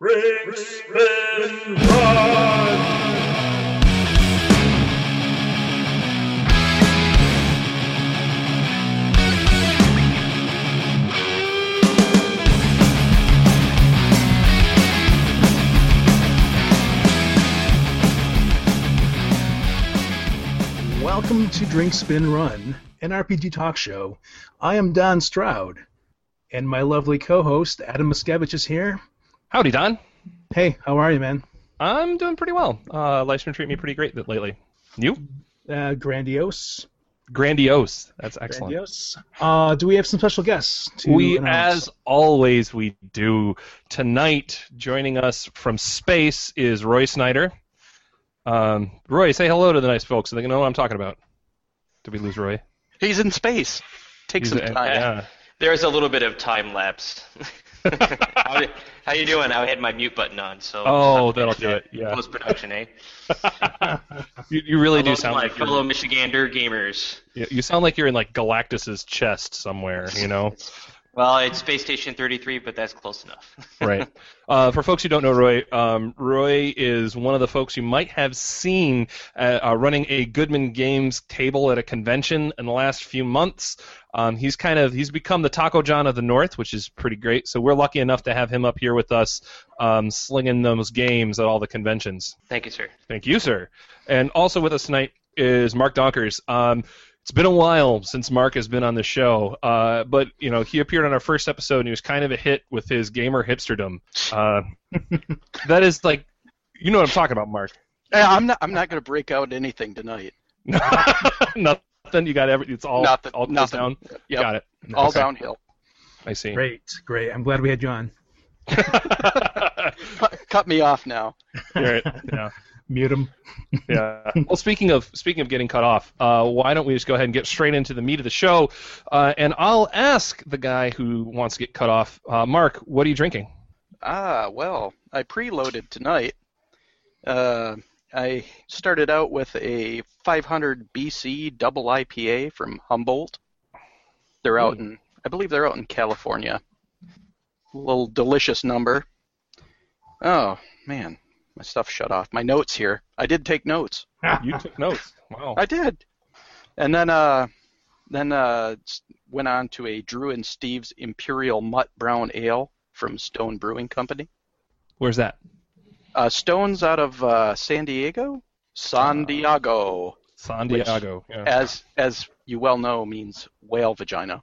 Drink, spin, run! Welcome to Drink Spin Run, an RPG talk show. I am Don Stroud, and my lovely co-host Adam Muszkiewicz is here. Howdy, Don. Hey, how are you, man? I'm doing pretty well. Uh, life's been treating me pretty great lately. You? Uh, grandiose. Grandiose. That's excellent. Grandiose. Uh, do we have some special guests? To We, announce? as always, we do. Tonight, joining us from space is Roy Snyder. Um, Roy, say hello to the nice folks so they can know what I'm talking about. Did we lose Roy? He's in space. Take He's some a- time. Yeah. There's a little bit of time lapse. how, how you doing? I had my mute button on, so. Oh, that'll do it. Yeah. Post production, eh? You, you really Hello do sound like fellow you're, Michigander gamers. you you sound like you're in like Galactus's chest somewhere. You know. Well, it's Space Station 33, but that's close enough. right. Uh, for folks who don't know Roy, um, Roy is one of the folks you might have seen uh, uh, running a Goodman Games table at a convention in the last few months. Um, he's kind of he's become the Taco John of the North, which is pretty great. So we're lucky enough to have him up here with us, um, slinging those games at all the conventions. Thank you, sir. Thank you, sir. And also with us tonight is Mark Donkers. It's been a while since Mark has been on the show, uh, but you know he appeared on our first episode and he was kind of a hit with his gamer hipsterdom. Uh, that is like, you know what I'm talking about, Mark. I'm not. I'm not going to break out anything tonight. Nothing. You got every. It's all Nothing- all nothing. down. Yep. Got it. All Okay. downhill. I see. Great, great. I'm glad we had you on. Cut, cut me off now. Right. Yeah. Mute him. yeah. Well, speaking of speaking of getting cut off, uh, why don't we just go ahead and get straight into the meat of the show? Uh, and I'll ask the guy who wants to get cut off, uh, Mark, what are you drinking? Ah, well, I preloaded tonight. Uh, I started out with a 500 BC double IPA from Humboldt. They're out in, I believe they're out in California. little delicious number. Oh man, my stuff shut off. My notes here. I did take notes. You took notes. Wow. I did. And then uh then uh went on to a Drew and Steve's Imperial Mutt Brown Ale from Stone Brewing Company. Where's that? Uh Stone's out of uh San Diego? San Diego, San Diego. Yeah. as as you well know means whale vagina.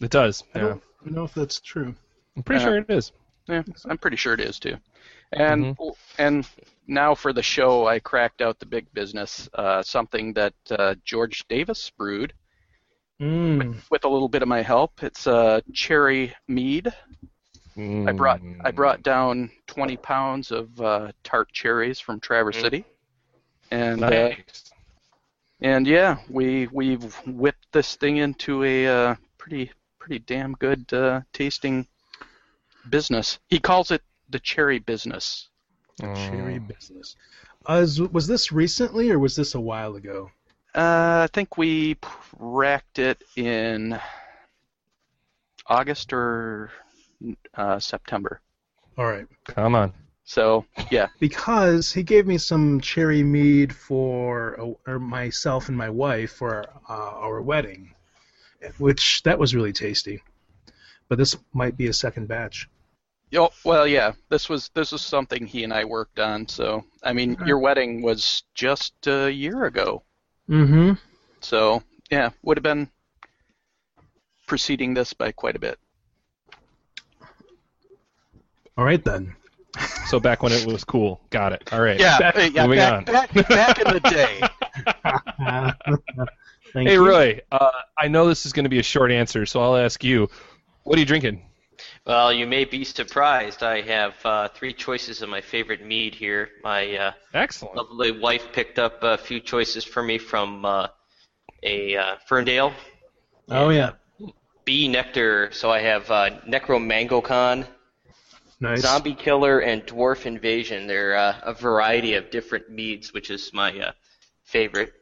It does. I Yeah. don't know if that's true. I'm pretty Uh, sure it is. Yeah, I'm pretty sure it is too. And and now for the show, I cracked out the big business, uh, something that uh, George Davis brewed Mm. with a little bit of my help. It's uh, cherry mead. I brought I Mm. brought down 20 pounds of uh, tart cherries from Traverse Mm. City, and uh, Nice. and yeah, we we've whipped this thing into a uh, pretty pretty damn good uh, tasting business. He calls it the cherry business. Cherry Mm. business. Uh, is, was this recently or was this a while ago? Uh, I think we p- racked it in August or uh, September. All right. Come on. So yeah, because he gave me some cherry mead for uh, or myself and my wife for uh, our wedding, which that was really tasty. But this might be a second batch. Oh, well, yeah. This was this was something he and I worked on. So I mean, Okay. your wedding was just a year ago. Mm-hmm. So yeah, would have been preceding this by quite a bit. All right then. So back when it was cool. Got it. All right. Yeah, Back- yeah. moving Back, on. back back in the day. Thank Hey you. Roy, uh, I know this is going to be a short answer, so I'll ask you, what are you drinking? Well, you may be surprised. I have uh, three choices of my favorite mead here. My uh, Excellent. lovely wife picked up a few choices for me from uh, a uh, Ferndale. Oh yeah. B. Nektar. So I have uh, Necromangocon, Nice. Zombie Killer, and Dwarf Invasion. They're uh, a variety of different meads, which is my uh, favorite.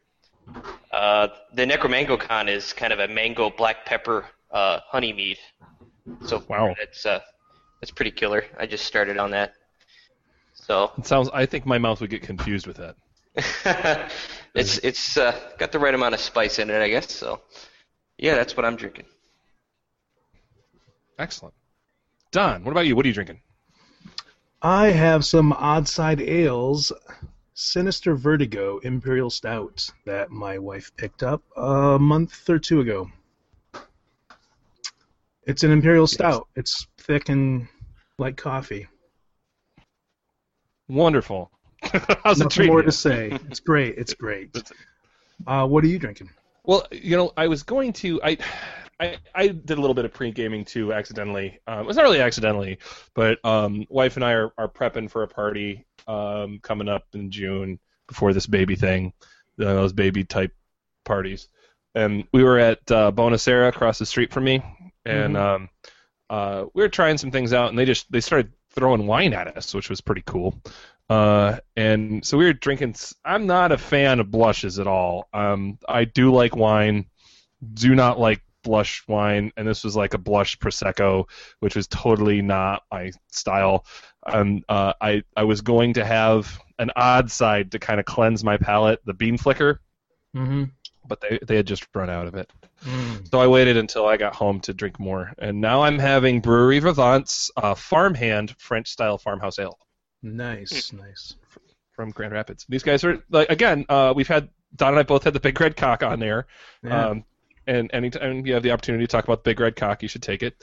Uh, the Necromangocon is kind of a mango black pepper uh, honey mead. So Wow. that's uh, that's pretty killer. I just started on that. So It sounds. I think my mouth would get confused with that. it's it's uh, got the right amount of spice in it, I guess. So yeah, that's what I'm drinking. Excellent. Don, what about you? What are you drinking? I have some odd side ales, Sinister Vertigo Imperial Stout that my wife picked up a month or two ago. It's an Imperial Stout. It's thick and like coffee. Wonderful. How's Nothing treating more you? to say. It's great. It's great. Uh, what are you drinking? Well, you know, I was going to. I, I, I did a little bit of pre gaming too, accidentally. Um, it was not really accidentally, but um, wife and I are, are prepping for a party um, coming up in June before this baby thing, uh, those baby type parties. And we were at uh, Bonacera across the street from me, and um, uh, we were trying some things out, and they just they started throwing wine at us, which was pretty cool. Uh, and so we were drinking. I'm not a fan of blushes at all. Um, I do like wine, do not like blush wine, and this was like a blush prosecco, which was totally not my style. Um, uh, I I was going to have an odd side to kind of cleanse my palate, the bean flicker, Mm-hmm. But they they had just run out of it. Mm. So I waited until I got home to drink more, and now I'm having Brewery Vivant's uh, Farmhand French style farmhouse ale Nice, nice. from Grand Rapids. These guys are like again, uh, we've had Don and I both had the Big Red Cock on there, Yeah. um, and anytime you have the opportunity to talk about Big Red Cock, you should take it.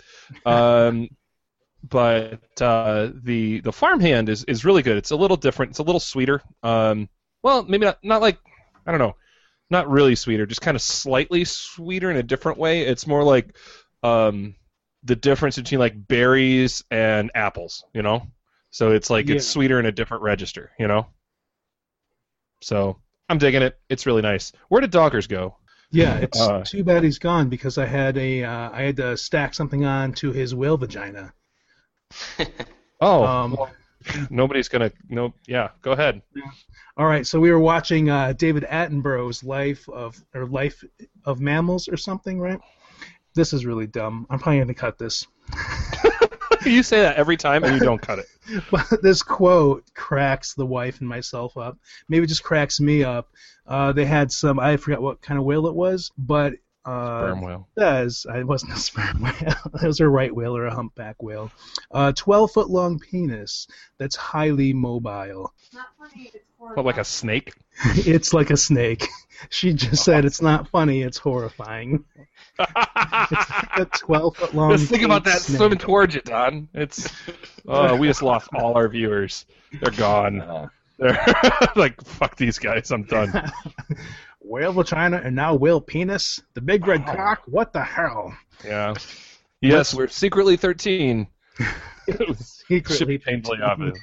Um, but uh, the the Farmhand is is really good. It's a little different. It's a little sweeter. Um, well, maybe not not like I don't know, not really sweeter, just kind of slightly sweeter in a different way. It's more like um, the difference between like berries and apples, you know. So it's like it's sweeter in a different register, you know. So I'm digging it. It's really nice. Where did Doggers go? Yeah, it's Uh, too bad he's gone because I had a uh, I had to stack something on to his whale vagina. Oh, Um, well, nobody's gonna. No, yeah. Go ahead. All right, so we were watching uh, David Attenborough's life of or life of mammals or something, right? This is really dumb. I'm probably going to cut this. you say that every time and you don't cut it. But this quote cracks the wife and myself up. Maybe it just cracks me up. Uh, they had some I forgot what kind of whale it was, but uh, Sperm whale. says it wasn't a sperm whale. it was a right whale or a humpback whale. A 12 foot long penis that's highly mobile. Not funny. It's What, like a snake? it's like a snake. She just said it's not funny. It's horrifying. It's like a 12 foot long. Penis. Just think about that snake. swimming towards you, Don. It's. Oh, we just lost all our viewers. They're gone. They're like, fuck these guys. I'm done. Whale vagina and now whale penis. The big red cock. What the hell? Yeah. Yes, we're secretly 13. Should Secretly be painfully obvious.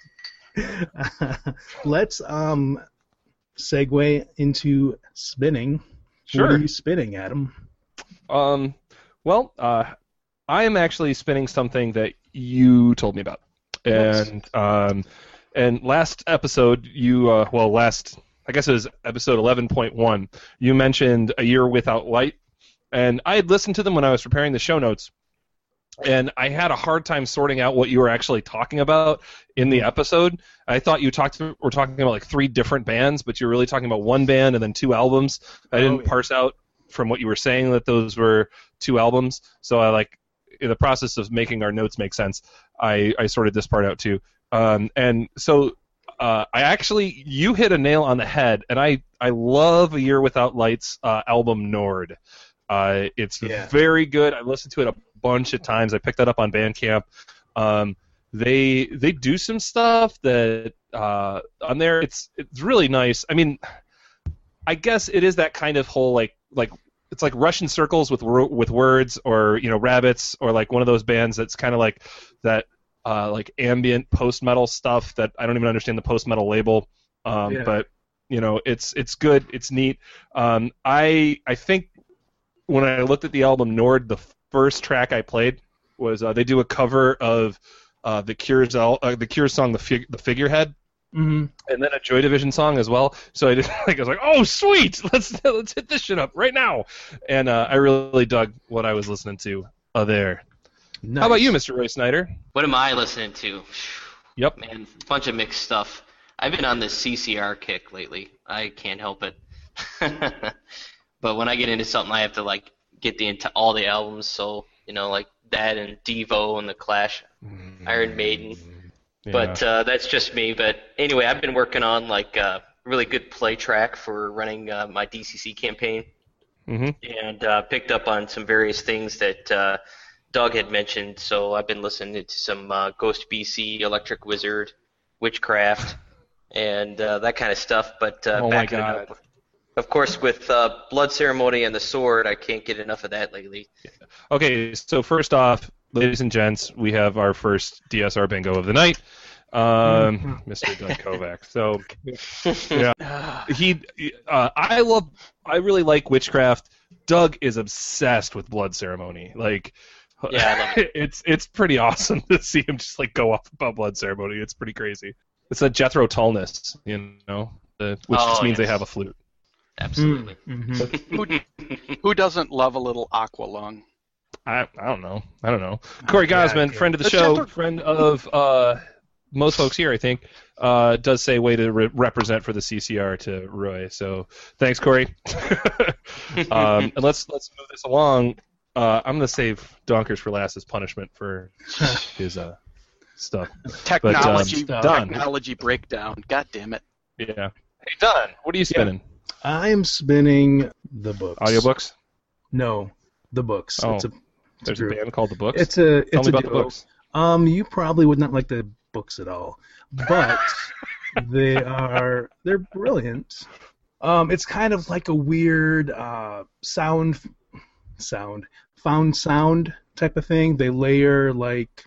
Let's um segue into spinning. What Sure. are you spinning, Adam? Um, well, uh, I am actually spinning something that you told me about, and um, and last episode you uh, well last I guess it was episode eleven point one. You mentioned a year without light, and I had listened to them when I was preparing the show notes, and I had a hard time sorting out what you were actually talking about in the episode. I thought you talked were talking about like three different bands, but you're really talking about one band and then two albums. I didn't Oh, yeah. parse out from what you were saying that those were two albums. So I like in the process of making our notes make sense, I, I sorted this part out too. Um, and so uh, I actually you hit a nail on the head, and I I love A Year Without Lights uh, album Nord. Uh, it's Yeah. very good. I listened to it a bunch of times. I picked that up on Bandcamp. Um, they they do some stuff that uh, on there. It's it's really nice. I mean, I guess it is that kind of whole like like it's like Russian circles with with words or you know rabbits or like one of those bands that's kind of like that uh, like ambient post metal stuff that I don't even understand the post metal label. Um, Yeah. But you know it's it's good. It's neat. Um, I I think when I looked at the album Nord, the first track I played was uh, they do a cover of uh, the Cure's al- uh, the Cure song the Fig- the Figurehead Mm-hmm. and then a Joy Division song as well. So I did like I was like, oh sweet, let's let's hit this shit up right now. And uh, I really dug what I was listening to uh, there. Nice. How about you, Mr. Roy Snyder? What am I listening to? Yep. Man, bunch of mixed stuff. I've been on this CCR kick lately. I can't help it. but when I get into something, I have to like get the enti- all the albums. So you know, like that and Devo and the Clash, Iron Maiden. Yeah. But uh, that's just me. But anyway, I've been working on like a really good play track for running uh, my DCC campaign, Mhm. and uh, picked up on some various things that uh, Doug had mentioned. So I've been listening to some uh, Ghost BC, Electric Wizard, Witchcraft, and uh, that kind of stuff. But uh, Oh my God. up, of course, with uh, Blood Ceremony and the Sword, I can't get enough of that lately. Okay, so first off, ladies and gents, we have our first DSR bingo of the night. Um, Mr. Doug Kovacs. So, yeah, he. Uh, I love. I really like witchcraft. Doug is obsessed with blood ceremony. Like, Yeah, I love it's it's pretty awesome to see him just like go off about blood ceremony. It's pretty crazy. It's a Jethro Tullness, you know, the, which Oh, just means they have a flute. Absolutely. Mhm. Who doesn't love a little aqua lung? I, I don't know. I don't know. Corey Gosman, okay. friend of the The show, Jethro- friend of uh, most folks here, I think, uh, does say way to re- represent for the CCR to Roy. So thanks, Corey. um, and let's let's move this along. Uh, I'm gonna save Donkers for last as punishment for his uh, stuff. Technology, um, done. technology breakdown. God damn it. Yeah. Hey, Don, what are you spinning? I'm spinning the books. Audiobooks? No, the books. Oh, it's a, There's a group. band called the Books. it's a Tell it's me a about the books. Um, you probably would not like the books at all, but they are they're brilliant. Um, it's kind of like a weird uh, sound sound found sound type of thing. They layer like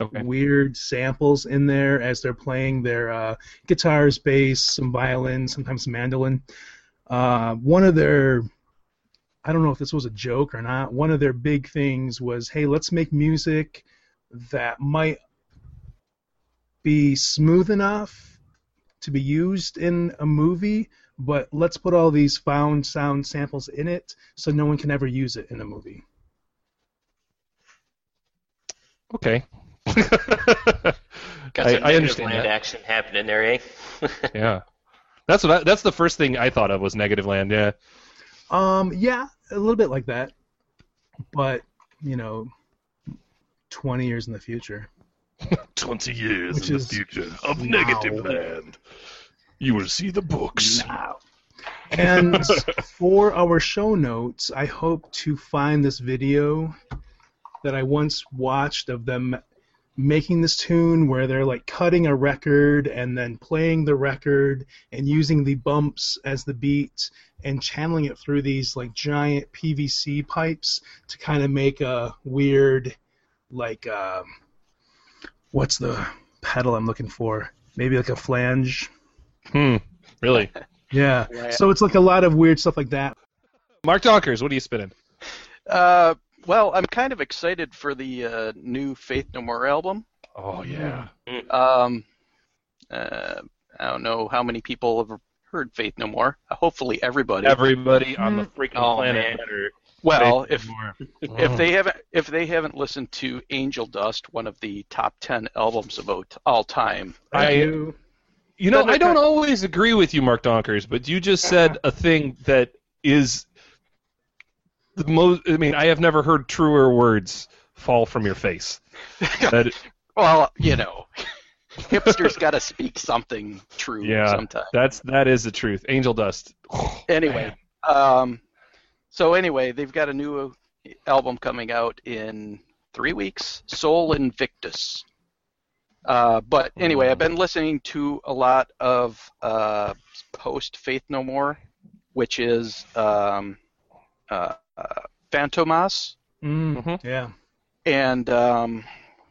Okay. weird samples in there as they're playing their uh, guitars, bass, some violin, sometimes mandolin. Uh, one of their I don't know if this was a joke or not. One of their big things was, hey, let's make music that might be smooth enough to be used in a movie, but let's put all these found sound samples in it so no one can ever use it in a movie. Okay. Got I, some I negative understand land that. action happening there, eh? Yeah. That's what I, that's the first thing I thought of was Negative Land. Yeah. Um, yeah, a little bit like that, but you know, twenty years in the future. 20 years Which in the future of now. Negative Land. You will see the books. Now. And for our show notes, I hope to find this video that I once watched of them making this tune where they're like cutting a record and then playing the record and using the bumps as the beat and channeling it through these like giant PVC pipes to kind of make a weird like um, what's the pedal I'm looking for? Maybe like a flange. Hmm. Really? Yeah. Right. So it's like a lot of weird stuff like that. Mark Donkers, what are you spinning? Uh, well, I'm kind of excited for the uh, new Faith No More album. Oh yeah. Um, uh, I don't know how many people have heard Faith No More. Hopefully, everybody. Everybody on the freaking Oh, planet. man. well, faith if more. if they haven't if they haven't listened to Angel Dust, one of the top ten albums of all- all time, I- you. You know, I don't always agree with you, Mark Donkers, but you just said a thing that is the most. I mean, I have never heard truer words fall from your face. That, well, you know, hipsters got to speak something true Yeah. sometimes. that's that is the truth. Angel dust. Anyway, um, so anyway, they've got a new album coming out in three weeks, Sol Invictus. Uh, but anyway, I've been listening to a lot of uh, post Faith No More, which is um, uh, uh, Fantômas, Mm, Mhm. Yeah. and um,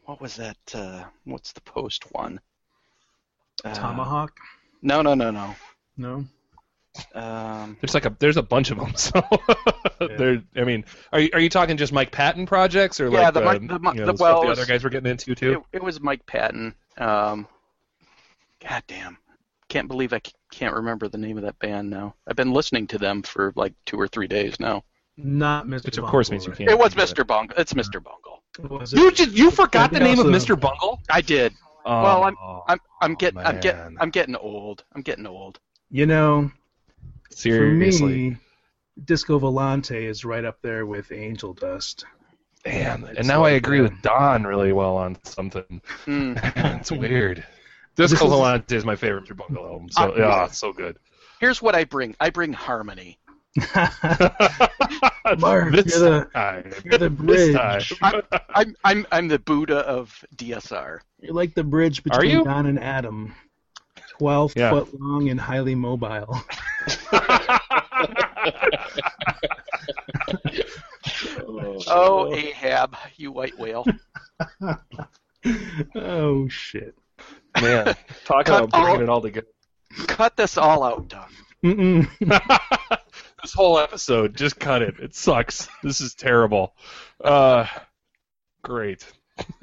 what was that? Uh, what's the post one? Uh, Tomahawk. No, no, no, no. No. Um, There's like a there's a bunch of them. So there. I mean, are you, are you talking just Mike Patton projects or Yeah, like the uh, the you know, the- the, well, the other was- guys were getting into too? It, it was Mike Patton. Um, God damn. Can't believe I can't remember the name of that band now. I've been listening to them for like two or three days now. Not Mr. Which of course means you can't. It was do that. Mr. Bungle. It's Mr. Bungle. Was it? You just you forgot the And name of Mr. Bungle? I did. Well, I'm- Oh, I'm I'm getting I'm getting I'm getting old. I'm getting old. You know, seriously. for me, Disco Volante is right up there with Angel Dust. Man, and It's now I agree with Don really well on something. Hmm. it's weird. Disco Volante is my favorite Mr. Bungle album. So Uh, yeah, it's so good. Here's what I bring. I bring harmony. Mark, this you're the- time. you're the This bridge. time. I'm I'm I'm the Buddha of DSR. You're like the bridge between you? Don and Adam. 12 Yeah. foot long and highly mobile. Oh, oh. oh, Ahab, you white whale. oh, shit. man, talk Cut about bringing all- it all together. Cut this all out, Don. This whole episode, just cut it. It sucks. This is terrible. Uh, great.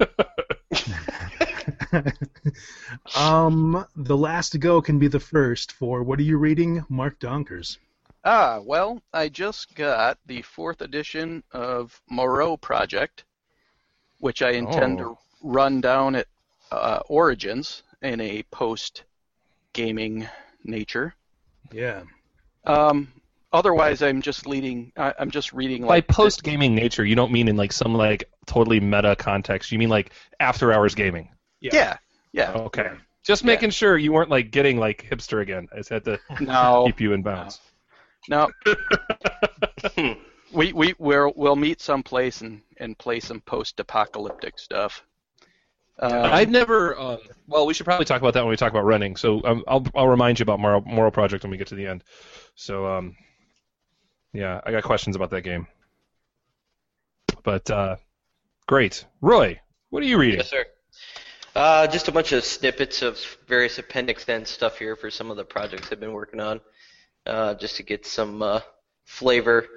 um, the last to go can be the first for what are you reading? Mark Donkers. Ah, well, I just got the fourth edition of Morrow Project, which I intend Oh. to run down at uh, Origins in a post gaming nature. Yeah. Um, otherwise, I'm just leading. I, I'm just reading By post gaming nature, you don't mean in like some like totally meta context. You mean like after hours gaming. Yeah, yeah. Okay. Just Yeah. making sure you weren't like getting like hipster again. I just had to No, keep you in bounds. no. we we we'll, we'll meet someplace and and play some post-apocalyptic stuff. Um, I've never. Um, well, we should probably talk about that when we talk about running. So um, I'll I'll remind you about Morrow, Morrow Project when we get to the end. So um, yeah, I got questions about that game. But uh, great, Roy, what are you reading? Yes, sir. Uh, just a bunch of snippets of various Appendix N stuff here for some of the projects I've been working on, uh, just to get some uh, flavor.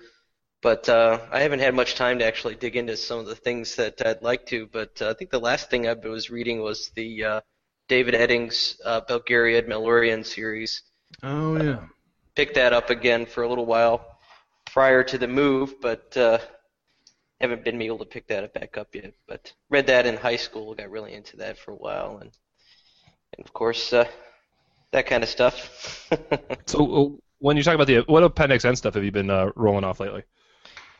But uh, I haven't had much time to actually dig into some of the things that I'd like to. But uh, I think the last thing I was reading was the uh, David Eddings uh, Belgariad Malloreon series. Oh, yeah. Picked that up again for a little while prior to the move, but uh, haven't been able to pick that back up yet. But read that in high school, got really into that for a while, and and of course uh, that kind of stuff. So uh, when you talk about the what Appendix N stuff have you been uh, rolling off lately?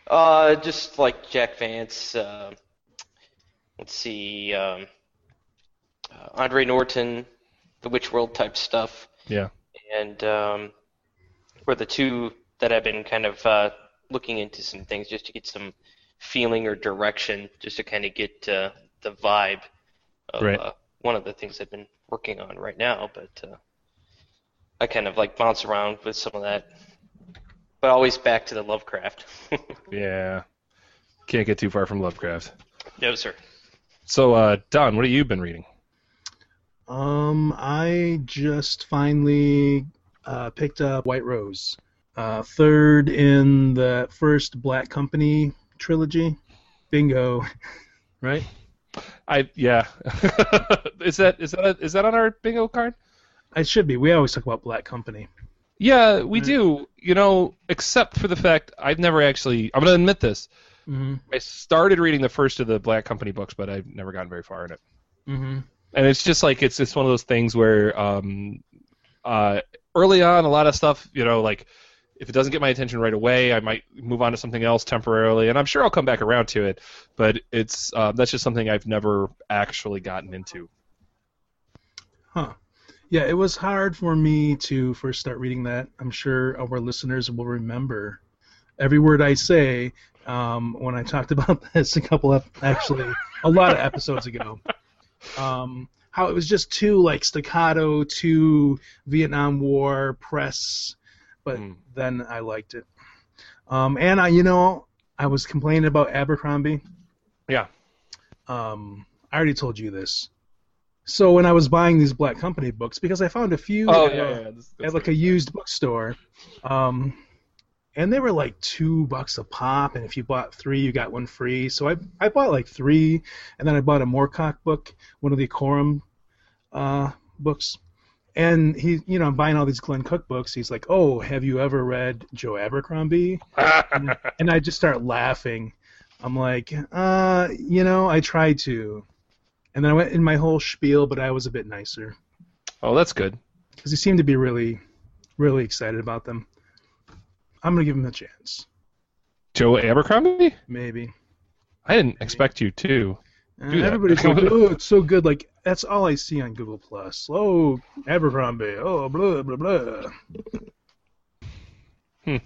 uh, just like Jack Vance. Uh, let's see, um, uh, Andre Norton, the Witch World type stuff. Yeah. and um, were the two that I've been kind of uh, looking into some things just to get some feeling or direction, just to kind of get uh, the vibe of Right. uh, one of the things I've been working on right now. But uh, I kind of like bounce around with some of that, but always back to the Lovecraft. Yeah. Can't get too far from Lovecraft. no, sir. So uh, Don, what have you been reading? Um, I just finally uh, picked up White Rose, uh, third in the first Black Company trilogy. Bingo, right? I yeah. is that is that a, is that on our bingo card? It should be. We always talk about Black Company. Yeah, we Right. do. You know, except for the fact I've never actually. I'm going to admit this. Mm-hmm. I started reading the first of the Black Company books, but I've never gotten very far in it. Mm-hmm. And it's just like it's just one of those things where um, uh, early on, a lot of stuff, you know, like if it doesn't get my attention right away, I might move on to something else temporarily, and I'm sure I'll come back around to it. But it's uh, that's just something I've never actually gotten into. Huh. Yeah, it was hard for me to first start reading that. I'm sure our listeners will remember every word I say um, when I talked about this a couple of actually a lot of episodes ago. Um, how it was just too like staccato, too Vietnam War press, but Mm. then I liked it. Um, and I, you know, I was complaining about Abercrombie. Yeah. Um, I already told you this. So when I was buying these Black Company books, because I found a few Oh at, yeah, uh, yeah. At like a used bookstore, um, and they were like two bucks a pop, and if you bought three, you got one free. So I I bought like three, and then I bought a Moorcock book, one of the Corum uh, books. And he, you know, I'm buying all these Glen Cook books. He's like, "Oh, have you ever read Joe Abercrombie?" and, and I just start laughing. I'm like, uh, you know, I tried to, And then I went in my whole spiel, but I was a bit nicer Oh, that's good. because he seemed to be really, really excited about them. I'm gonna give him a chance, Joe Abercrombie? maybe. I didn't expect you to. Uh, Do everybody's like, "Oh, it's so good!" Like that's all I see on Google Plus. Oh, Abercrombie. Oh, blah blah blah. Hmm.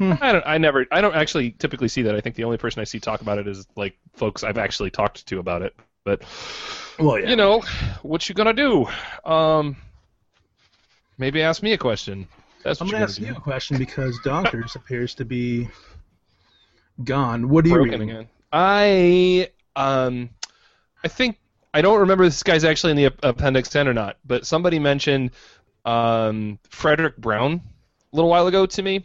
I don't. I never. I don't actually typically see that. I think the only person I see talk about it is like folks I've actually talked to about it. But Well, yeah. you know, what you gonna do? Um, maybe ask me a question. That's I'm what gonna you're ask gonna you do. a question because Donkers appears to be gone. What are you Broken reading? again. I um, I think I don't remember if this guy's actually in the appendix ten or not, but somebody mentioned um, Fredric Brown a little while ago to me,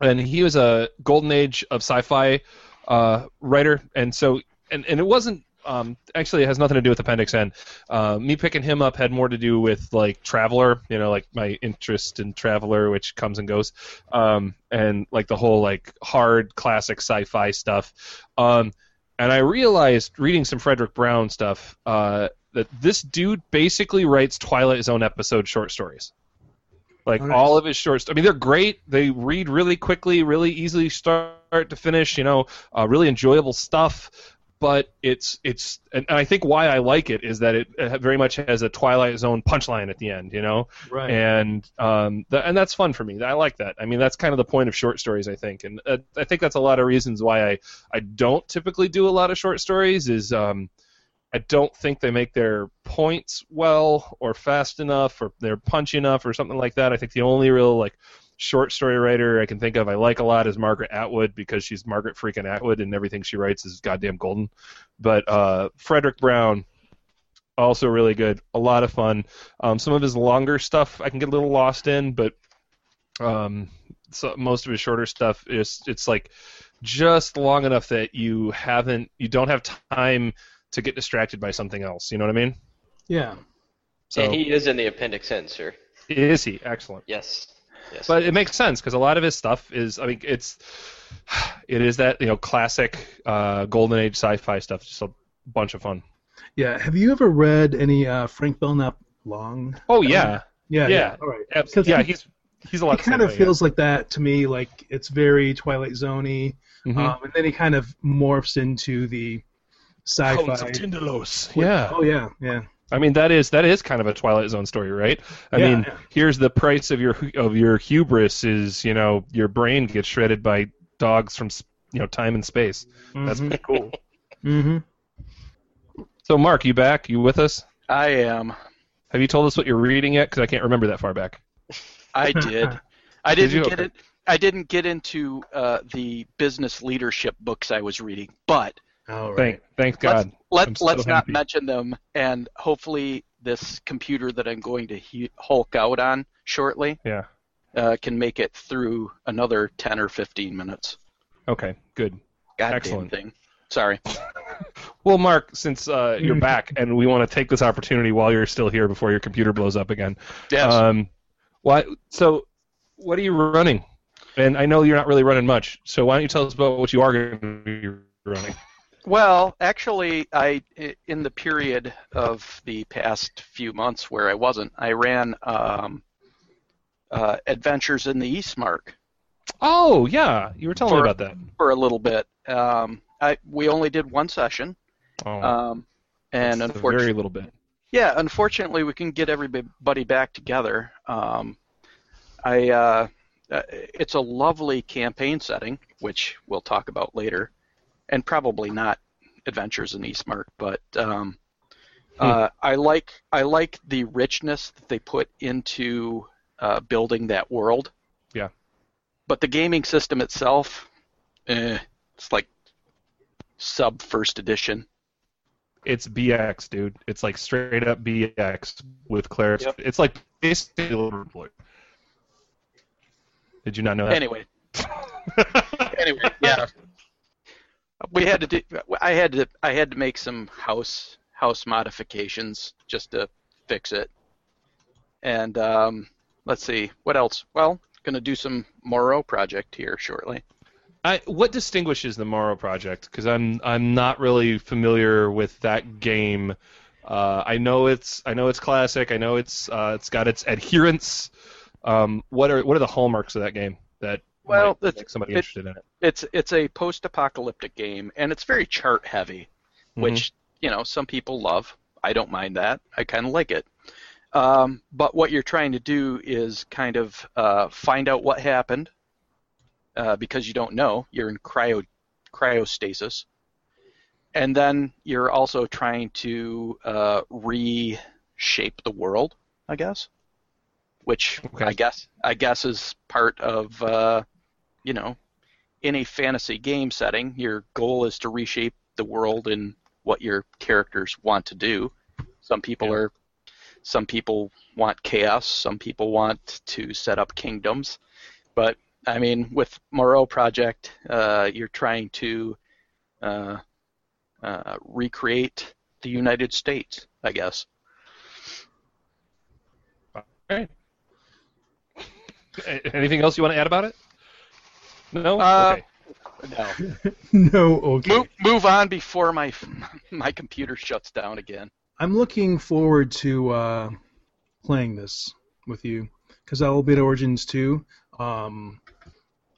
and he was a golden age of sci-fi uh, writer, and so and and it wasn't. Um, actually, it has nothing to do with Appendix N. Uh, me picking him up had more to do with like Traveller, you know, like my interest in Traveller, which comes and goes, um, and like the whole like hard classic sci-fi stuff. Um, and I realized reading some Fredric Brown stuff uh, that this dude basically writes Twilight Zone episode short stories. Like Oh, nice. all of his short stories. I mean, they're great. They read really quickly, really easily, start to finish. You know, uh, really enjoyable stuff. But it's it's and, and I think why I like it is that it, it very much has a Twilight Zone punchline at the end. You know, Right. and um, the, and that's fun for me. I like that. I mean, that's kind of the point of short stories, I think, and uh, I think that's a lot of reasons why I I don't typically do a lot of short stories. Is um, I don't think they make their points well or fast enough or they're punchy enough or something like that. I think the only real like short story writer I can think of I like a lot is Margaret Atwood because she's Margaret freaking Atwood and everything she writes is goddamn golden. But uh, Fredric Brown also really good, a lot of fun. Um, some of his longer stuff I can get a little lost in, but um, so most of his shorter stuff is it's like just long enough that you haven't you don't have time to get distracted by something else. You know what I mean? yeah. So and he is in the appendix N, sir. is he excellent? Yes. Yes. But it makes sense because a lot of his stuff is I mean it's it is that you know classic uh, golden age sci-fi stuff. Just a bunch of fun. Yeah. Have you ever read any uh, Frank Belknap Long? Oh yeah, Yeah. Yeah. All right. Abs- yeah. he- He's he's a lot. It kind of feels like that to me. Like it's very Twilight Zoney, hmm um, and then he kind of morphs into the sci-fi. Tindalos. Yeah. Oh yeah, yeah. I mean that is that is kind of a Twilight Zone story, right? I Yeah, mean, yeah. here's the price of your of your hubris is you know your brain gets shredded by dogs from you know time and space. That's Mhm. pretty cool. Mm-hmm. So Mark, you back? You with us? I am. Have you told us what you're reading yet? Because I can't remember that far back. I did. I Did didn't you? get Okay. it. I didn't get into uh, the business leadership books I was reading, but All right. Thank thank God. let's let so let's not happy. mention them. And hopefully, this computer that I'm going to he- hulk out on shortly Yeah. uh, can make it through another 10 or 15 minutes. Okay. Good. Goddamn Excellent. thing. Sorry. Well, Mark, since uh, you're back and we want to take this opportunity while you're still here before your computer blows up again. Yes. Um, why? So, what are you running? And I know you're not really running much. So why don't you tell us about what you are going to be running? Well, actually, I in the period of the past few months where I wasn't, I ran um, uh, Adventures in the Eastmark Oh yeah, you were telling me about that. for a little bit. Um, I we only did one session, Oh, um, and unfortunately, very little bit. yeah, unfortunately, we can get everybody back together. Um, I uh, uh, it's a lovely campaign setting, which we'll talk about later, and probably not Adventures in Eastmark, but um, uh, I like I like the richness that they put into uh, building that world. Yeah. But the gaming system itself, eh, it's like sub first edition. It's BX, dude. It's like straight up BX with Claire. Yep. It's like basically. Did you not know that? Anyway, anyway, yeah. We had to do. I had to. I had to make some house house modifications just to fix it. And um, let's see what else. Well, gonna do some Morrow project here shortly. I, what distinguishes the Morrow project? Because I'm I'm not really familiar with that game. Uh, I know it's I know it's classic. I know it's uh, it's got its adherents. Um, what are what are the hallmarks of that game that Well, might it's- make somebody it- interested in it? It's it's a post-apocalyptic game, and it's very chart heavy, which you know some people love. I don't mind that. I kind of like it. Um, but what you're trying to do is kind of uh, find out what happened uh, because you don't know. You're in cryo cryostasis, and then you're also trying to uh, reshape the world. I guess, which Okay. I guess I guess is part of uh, you know in a fantasy game setting, your goal is to reshape the world and what your characters want to do. Some people Yeah. are some people want chaos, some people want to set up kingdoms. But I mean, with Morrow Project, uh, you're trying to uh, uh, recreate the United States, I guess. A- Anything else you want to add about it? No. Uh, okay. No. no, okay. move, move on before my my computer shuts down again. I'm looking forward to uh, playing this with you because I will be at Origins too. Um,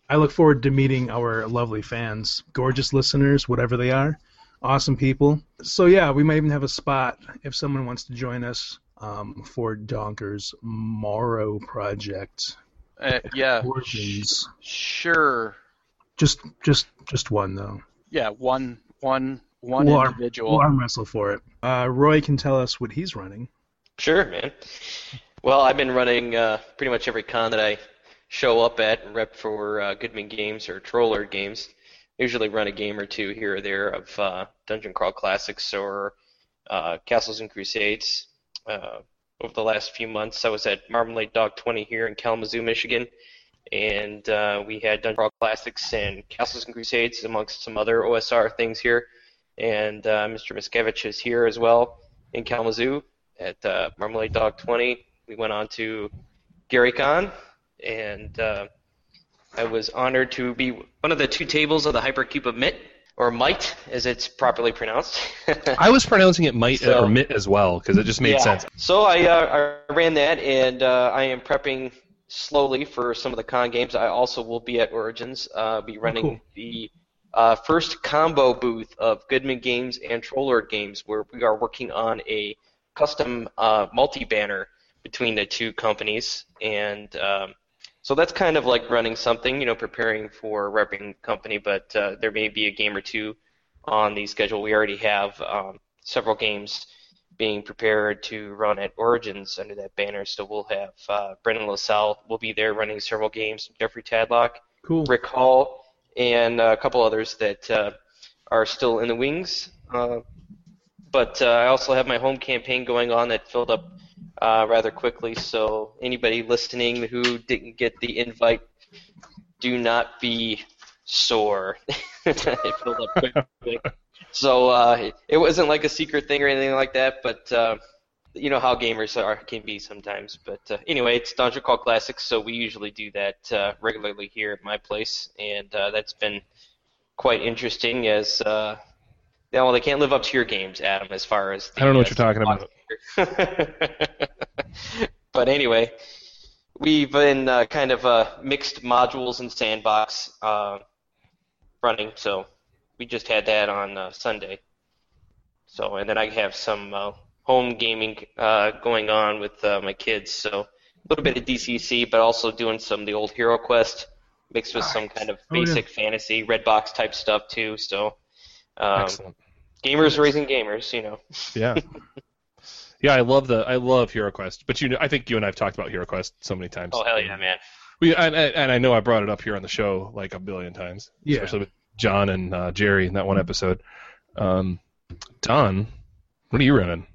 I look forward to meeting our lovely fans, gorgeous listeners, whatever they are, awesome people. So yeah, we might even have a spot if someone wants to join us um, for Donker's Morrow project. Uh, yeah, Origins, sure. just just just one though. Yeah, one one one We'll arm- individual. We'll arm wrestle for it. Uh, Roy can tell us what he's running. Sure, man. Well, I've been running uh, pretty much every con that I show up at and rep for uh, Goodman Games or Troll Lord Games. Usually run a game or two here or there of uh, Dungeon Crawl Classics or uh, Castles and Crusades. Over the last few months, I was at Marmalade Dog 20 here in Kalamazoo, Michigan, and uh, we had Dungeon Crawl Classics and Castles and Crusades amongst some other OSR things here. And uh, Mr. Muszkiewicz is here as well in Kalamazoo at uh, Marmalade Dog 20. We went on to GaryCon, and uh, I was honored to be one of the two tables of the Hypercube of Mitt, or Might, as it's properly pronounced. I was pronouncing it might So- or mit as well because it just made Yeah. sense. So I, uh, I ran that, and uh, I am prepping slowly for some of the con games. I also will be at Origins. Uh, be running cool. the uh, first combo booth of Goodman Games and Troll Lord Games, where we are working on a custom uh, multi-banner between the two companies, and um, so that's kind of like running something, you know, preparing for repping company. But uh, there may be a game or two on the schedule. We already have um, several games being prepared to run at Origins under that banner. So we'll have uh, Brendan LaSalle will be there running several games. Jeffrey Tadlock, Cool. Rick Hall, and uh, a couple others that uh, are still in the wings. Uh, but uh, I also have my home campaign going on that filled up uh, rather quickly. So anybody listening who didn't get the invite, do not be sore. it filled up quickly. So uh, it, it wasn't like a secret thing or anything like that, but uh, you know how gamers are can be sometimes. But uh, anyway, it's Dungeon Crawl Classics, so we usually do that uh, regularly here at my place, and uh, that's been quite interesting. As uh, well, they can't live up to your games, Adam, as far as the, I don't know what uh, you're talking about. but anyway, we've been uh, kind of uh, mixed modules and sandbox uh, running, so we just had that on uh, Sunday. So, and then I have some uh, home gaming uh, going on with uh, my kids, so a little bit of DCC, but also doing some of the old Hero Quest mixed with some kind of Oh, yeah. basic fantasy, red box type stuff too. So, um, Excellent. gamers raising gamers, you know. Yeah. Yeah, I love the I love HeroQuest, but you know, I think you and I've talked about HeroQuest so many times. Oh hell yeah, man! We and, and and I know I brought it up here on the show like a billion times, Yeah. especially with John and uh, Jerry in that one episode. Um, Don, what are you running?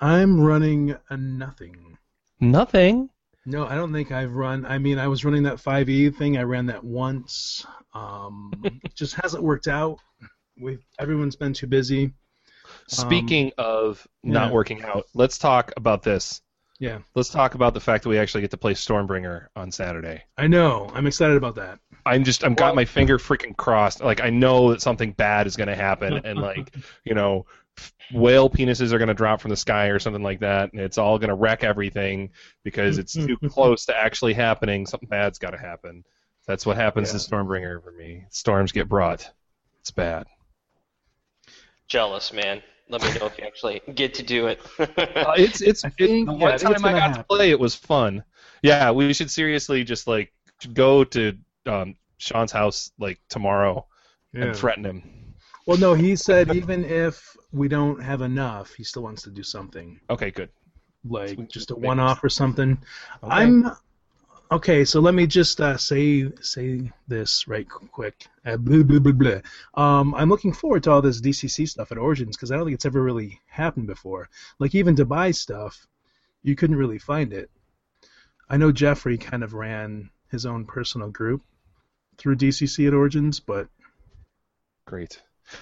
I'm running a nothing. Nothing. No, I don't think I've run. I mean, I was running that 5e thing. I ran that once. Um, it just hasn't worked out. We everyone's been too busy. Speaking um, of not yeah. working out, let's talk about this. Yeah. Let's talk about the fact that we actually get to play Stormbringer on Saturday. I know. I'm excited about that. I'm just I'm got my finger freaking crossed. Like I know that something bad is going to happen, and like you know, whale penises are going to drop from the sky or something like that, and it's all going to wreck everything because it's too close to actually happening. Something bad's got to happen. That's what happens to Stormbringer for me. Storms get brought. It's bad. Jealous, man. Let me know if you actually get to do it. Uh, it's it's I it, the yeah, one think time I gonna got to play, it was fun. Yeah, we should seriously just like go to um, Sean's house like tomorrow Yeah. and threaten him. Well, no, he said even if we don't have enough, he still wants to do something Okay, good. like Sweet. just a one-off or something. Okay. I'm okay. So let me just uh, say say this right quick. Uh, blah, blah, blah, blah. Um, I'm looking forward to all this DCC stuff at Origins because I don't think it's ever really happened before. Like even to buy stuff, you couldn't really find it. I know Jeffrey kind of ran his own personal group through DCC at Origins, but Great.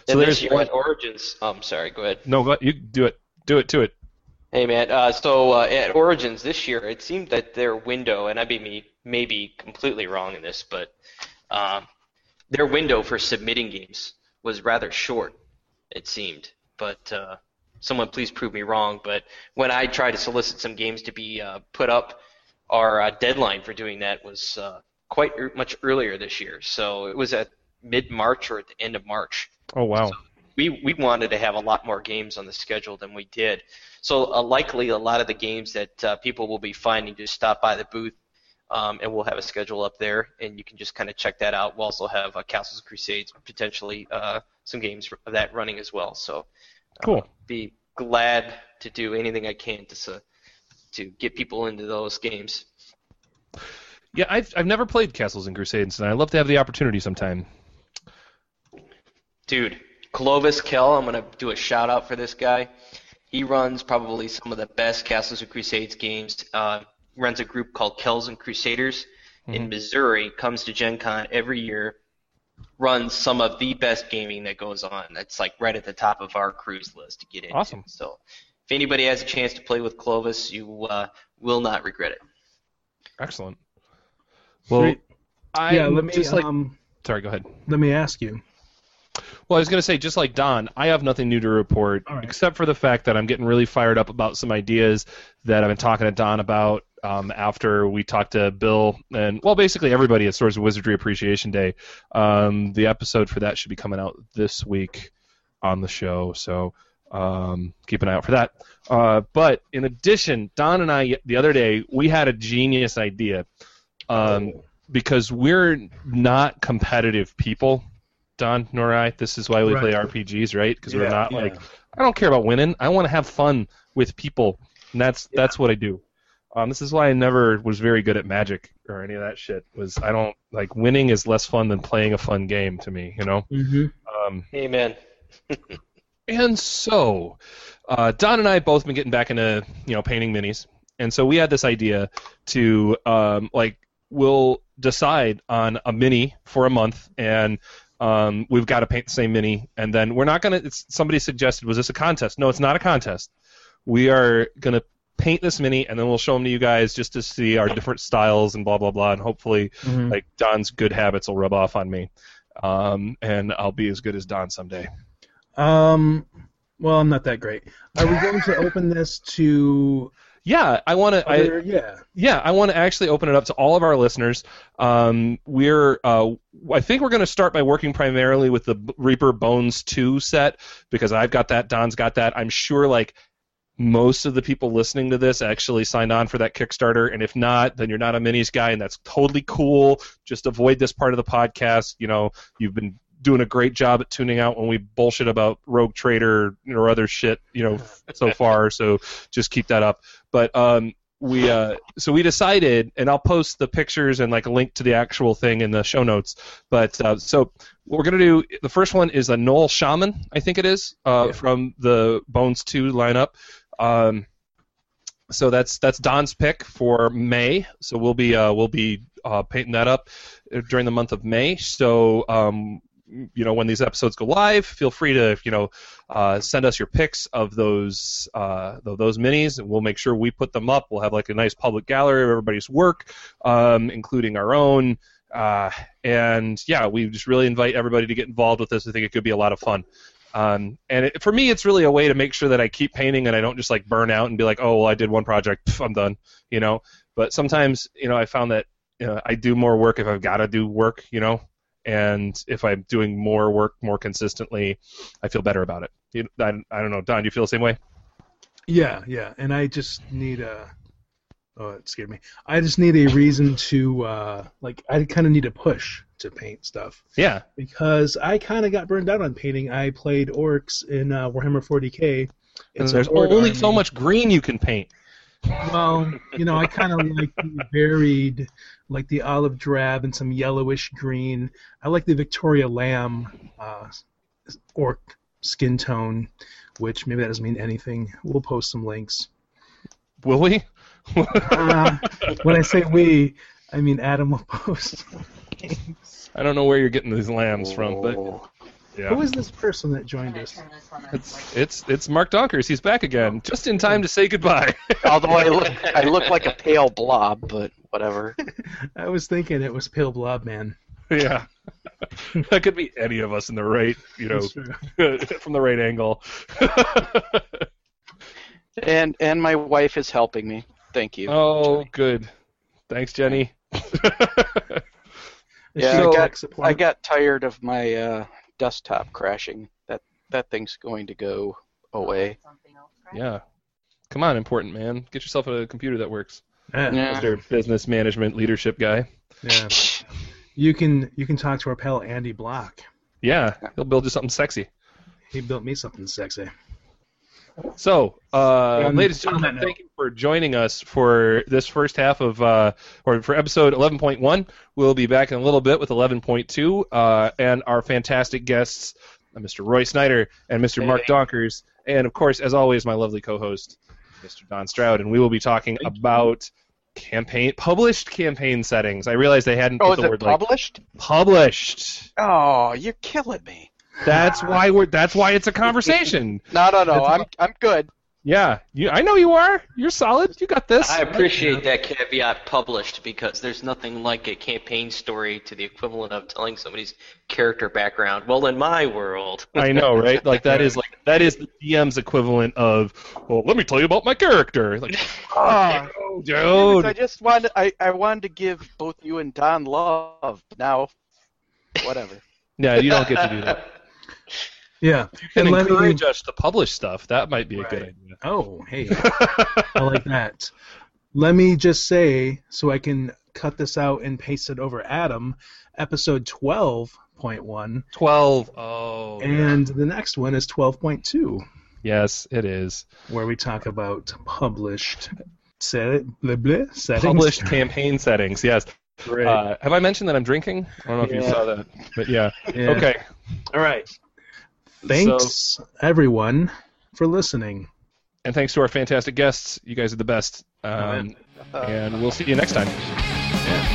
So this there's year one. at Origins, um, sorry, go ahead. No, go, you do it. Do it to it. Hey man, uh, so uh, at Origins this year, it seemed that their window, and I may be completely wrong in this, but um, their window for submitting games was rather short. It seemed, but uh, someone please prove me wrong. But when I tried to solicit some games to be uh, put up, our uh, deadline for doing that was uh, quite er- much earlier this year. So it was at mid March or at the end of March Oh wow. We we wanted to have a lot more games on the schedule than we did. So uh, likely a lot of the games that uh, people will be finding just stop by the booth, um, and we'll have a schedule up there, and you can just kind of check that out. We'll also have uh, Castles and Crusades potentially uh, some games of that running as well. So uh, Cool. be glad to do anything I can to to get people into those games. Yeah, I've I've never played Castles and Crusades, and I'd love to have the opportunity sometime. Dude, Clovis Kell, I'm gonna do a shout out for this guy. He runs probably some of the best Castles and Crusades games. Uh, runs a group called Kells and Crusaders in Missouri. Comes to Gen Con every year. Runs some of the best gaming that goes on. That's like right at the top of our cruise list to get into. Awesome. So, if anybody has a chance to play with Clovis, you uh, will not regret it. Excellent. Well, Sweet. I yeah, let me just like. um, sorry, go ahead. let me ask you. Well, I was going to say, just like Don, I have nothing new to report, right. except for the fact that I'm getting really fired up about some ideas that I've been talking to Don about um, after we talked to Bill and, well, basically everybody at Swords and Wizardry Appreciation Day. Um, the episode for that should be coming out this week on the show, so um, keep an eye out for that. Uh, but in addition, Don and I, the other day, we had a genius idea um, because we're not competitive people. Don nor I. This is why we Right. play RPGs, right? Because we're not yeah. like I don't care about winning. I want to have fun with people, and that's that's what I do. Um, this is why I never was very good at Magic or any of that shit. Was I don't like winning is less fun than playing a fun game to me, you know. Mm-hmm. Um, Amen. and so, uh, Don and I have both been getting back into you know painting minis, and so we had this idea to um, like we'll decide on a mini for a month, and um, we've got to paint the same mini, and then we're not gonna. It's, somebody suggested, was this a contest? No, it's not a contest. We are gonna paint this mini, and then we'll show them to you guys just to see our different styles and blah blah blah, and hopefully Mhm. like Don's good habits will rub off on me, um, and I'll be as good as Don someday. Um, well, I'm not that great. Are we going to open this to? Yeah, I want to. Yeah. yeah, I want to actually open it up to all of our listeners. Um, we're uh, I think we're going to start by working primarily with the Reaper Bones two set because I've got that. Don's got that. I'm sure like most of the people listening to this actually signed on for that Kickstarter, and if not, then you're not a minis guy, and that's totally cool. Just avoid this part of the podcast. You know, you've been doing a great job at tuning out when we bullshit about Rogue Trader or other shit, you know, so far. So just keep that up. But um, we uh, so we decided, and I'll post the pictures and like a link to the actual thing in the show notes. But uh, so what we're gonna do, the first one is a Gnoll Shaman, I think it is, uh, Yeah. from the Bones Two lineup. Um, so that's that's Don's pick for May. So we'll be uh, we'll be uh, painting that up during the month of May. So um, you know, when these episodes go live, feel free to, you know, uh, send us your pics of those uh, those minis, and we'll make sure we put them up. We'll have like a nice public gallery of everybody's work, um, including our own. Uh, and yeah, we just really invite everybody to get involved with this. I think it could be a lot of fun. Um, and it, for me, it's really a way to make sure that I keep painting and I don't just like burn out and be like, oh, well, I did one project, pff, I'm done, you know. But sometimes, you know, I found that you know, I do more work if I've got to do work, you know, and if I'm doing more work more consistently, I feel better about it. You, I, I don't know, Don, do you feel the same way? Yeah, yeah, and I just need a. Oh, it scared me. I just need a reason to uh, like. I kind of need a push to paint stuff Yeah. because I kind of got burned out on painting. I played orcs in uh, Warhammer 40k. And It's there's an orc only so much green you can paint. Well, you know, I kind of like the varied, like the olive drab and some yellowish green. I like the Victoria Lamb uh, orc skin tone, which maybe that doesn't mean anything. We'll post some links. Will we? Uh, when I say we, I mean Adam will post. I don't know where you're getting these lambs from, but Oh. Yeah. Who is this person that joined us? It's it's it's Mark Donkers. He's back again, just in time to say goodbye. Although I look, I look like a pale blob, but whatever. I was thinking it was Pale Blob Man. yeah, that could be any of us in the right, you know, from the right angle. And and my wife is helping me. Thank you. oh, good. Thanks, Jenny. Yeah, she I a got- I got tired of my uh, desktop crashing. That that thing's going to go away. yeah, come on, important man. Get yourself a computer that works. Yeah, Yeah. Mr. Business Management Leadership guy. yeah. You can you can talk to our pal Andy Block. Yeah, he'll build you something sexy. He built me something sexy. So, uh, Um, ladies and gentlemen, thank you for joining us for this first half of, uh, or for episode 11.1. We'll be back in a little bit with 11.2 uh, and our fantastic guests, uh, Mr. Roy Snyder and Mr. Mark Donkers, and of course, as always, my lovely co-host, Mr. Don Stroud, and we will be talking about campaign published campaign settings. I realized they hadn't Oh, put the word like published? published. Oh, you're killing me. That's why we're. That's why it's a conversation. No, no, no. I'm I'm good. Yeah, you, I know you are. You're solid. You got this. I appreciate that caveat published because there's nothing like a campaign story to the equivalent of telling somebody's character background. Well, in my world, I know, right? Like that is like that is the DM's equivalent of, well, let me tell you about my character. Like, Ah, oh, Because I just wanted I, I wanted to give both you and Don love. Now, whatever. Yeah, you don't get to do that. Yeah. You can And let me- encourage us to publish stuff. That might be a good idea. Oh, hey, I like that. Let me just say, so I can cut this out and paste it over Adam, episode 12.1, Twelve. Oh. and the next one is 12.2, yes, it is. where we talk about published set, blah, blah, settings. Published campaign settings. Yes. Great. Uh, have I mentioned that I'm drinking? I don't know if you saw that, but yeah. Yeah. Okay. All right. Thanks, So, everyone, for listening. and thanks to our fantastic guests. You guys are the best. Um, and we'll see you next time. Yeah.